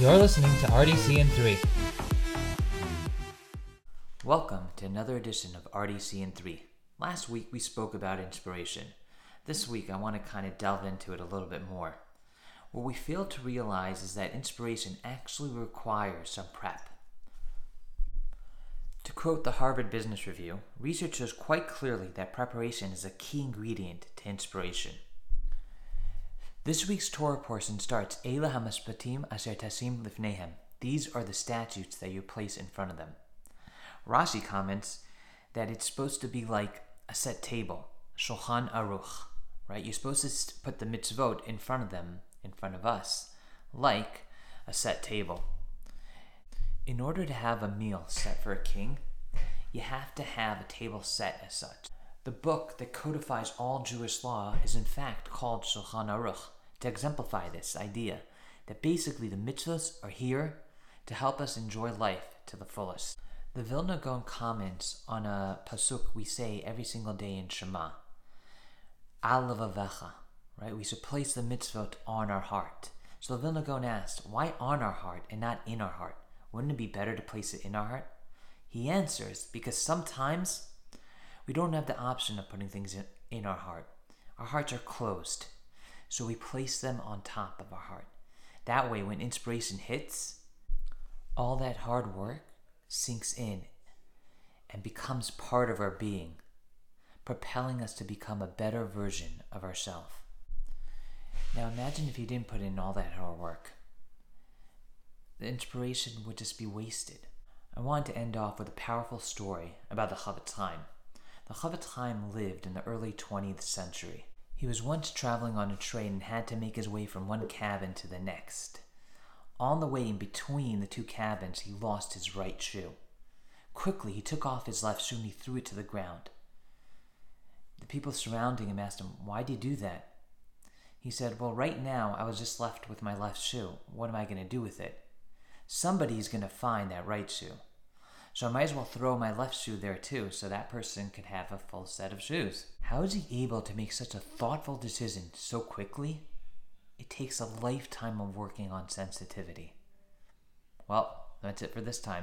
You're listening to RDCN3. Welcome to another edition of RDCN3. Last week we spoke about inspiration. This week I want to kind of delve into it a little bit more. What we fail to realize is that inspiration actually requires some prep. To quote the Harvard Business Review, research shows quite clearly that preparation is a key ingredient to inspiration. This week's Torah portion starts Eila Hamashpatim Asher Tasim Lifnehem. These are the statutes that you place in front of them. Rashi comments that it's supposed to be like a set table, Shulchan Aruch, right? You're supposed to put the mitzvot in front of them, in front of us, like a set table. In order to have a meal set for a king, you have to have a table set as such. The book that codifies all Jewish law is in fact called Shulchan Aruch to exemplify this idea that basically the mitzvahs are here to help us enjoy life to the fullest. The Vilna Gaon comments on a pasuk we say every single day in Shema, Al levavecha, right? We should place the mitzvot on our heart. So the Vilna Gaon asked, why on our heart and not in our heart? Wouldn't it be better to place it in our heart? He answers, because sometimes we don't have the option of putting things in, in our heart. Our hearts are closed, so we place them on top of our heart. That way, when inspiration hits, all that hard work sinks in and becomes part of our being, propelling us to become a better version of ourselves. Now imagine if you didn't put in all that hard work. The inspiration would just be wasted. I want to end off with a powerful story about the Chofetz Chaim. Chaim lived in the early 20th century. He was once traveling on a train and had to make his way from one cabin to the next. On the way in between the two cabins, he lost his right shoe. Quickly, he took off his left shoe and he threw it to the ground. The people surrounding him asked him, Why did you do that? He said, Well, right now I was just left with my left shoe. What am I going to do with it? Somebody's going to find that right shoe. So I might as well throw my left shoe there too, so that person could have a full set of shoes. How is he able to make such a thoughtful decision so quickly? It takes a lifetime of working on sensitivity. Well, that's it for this time.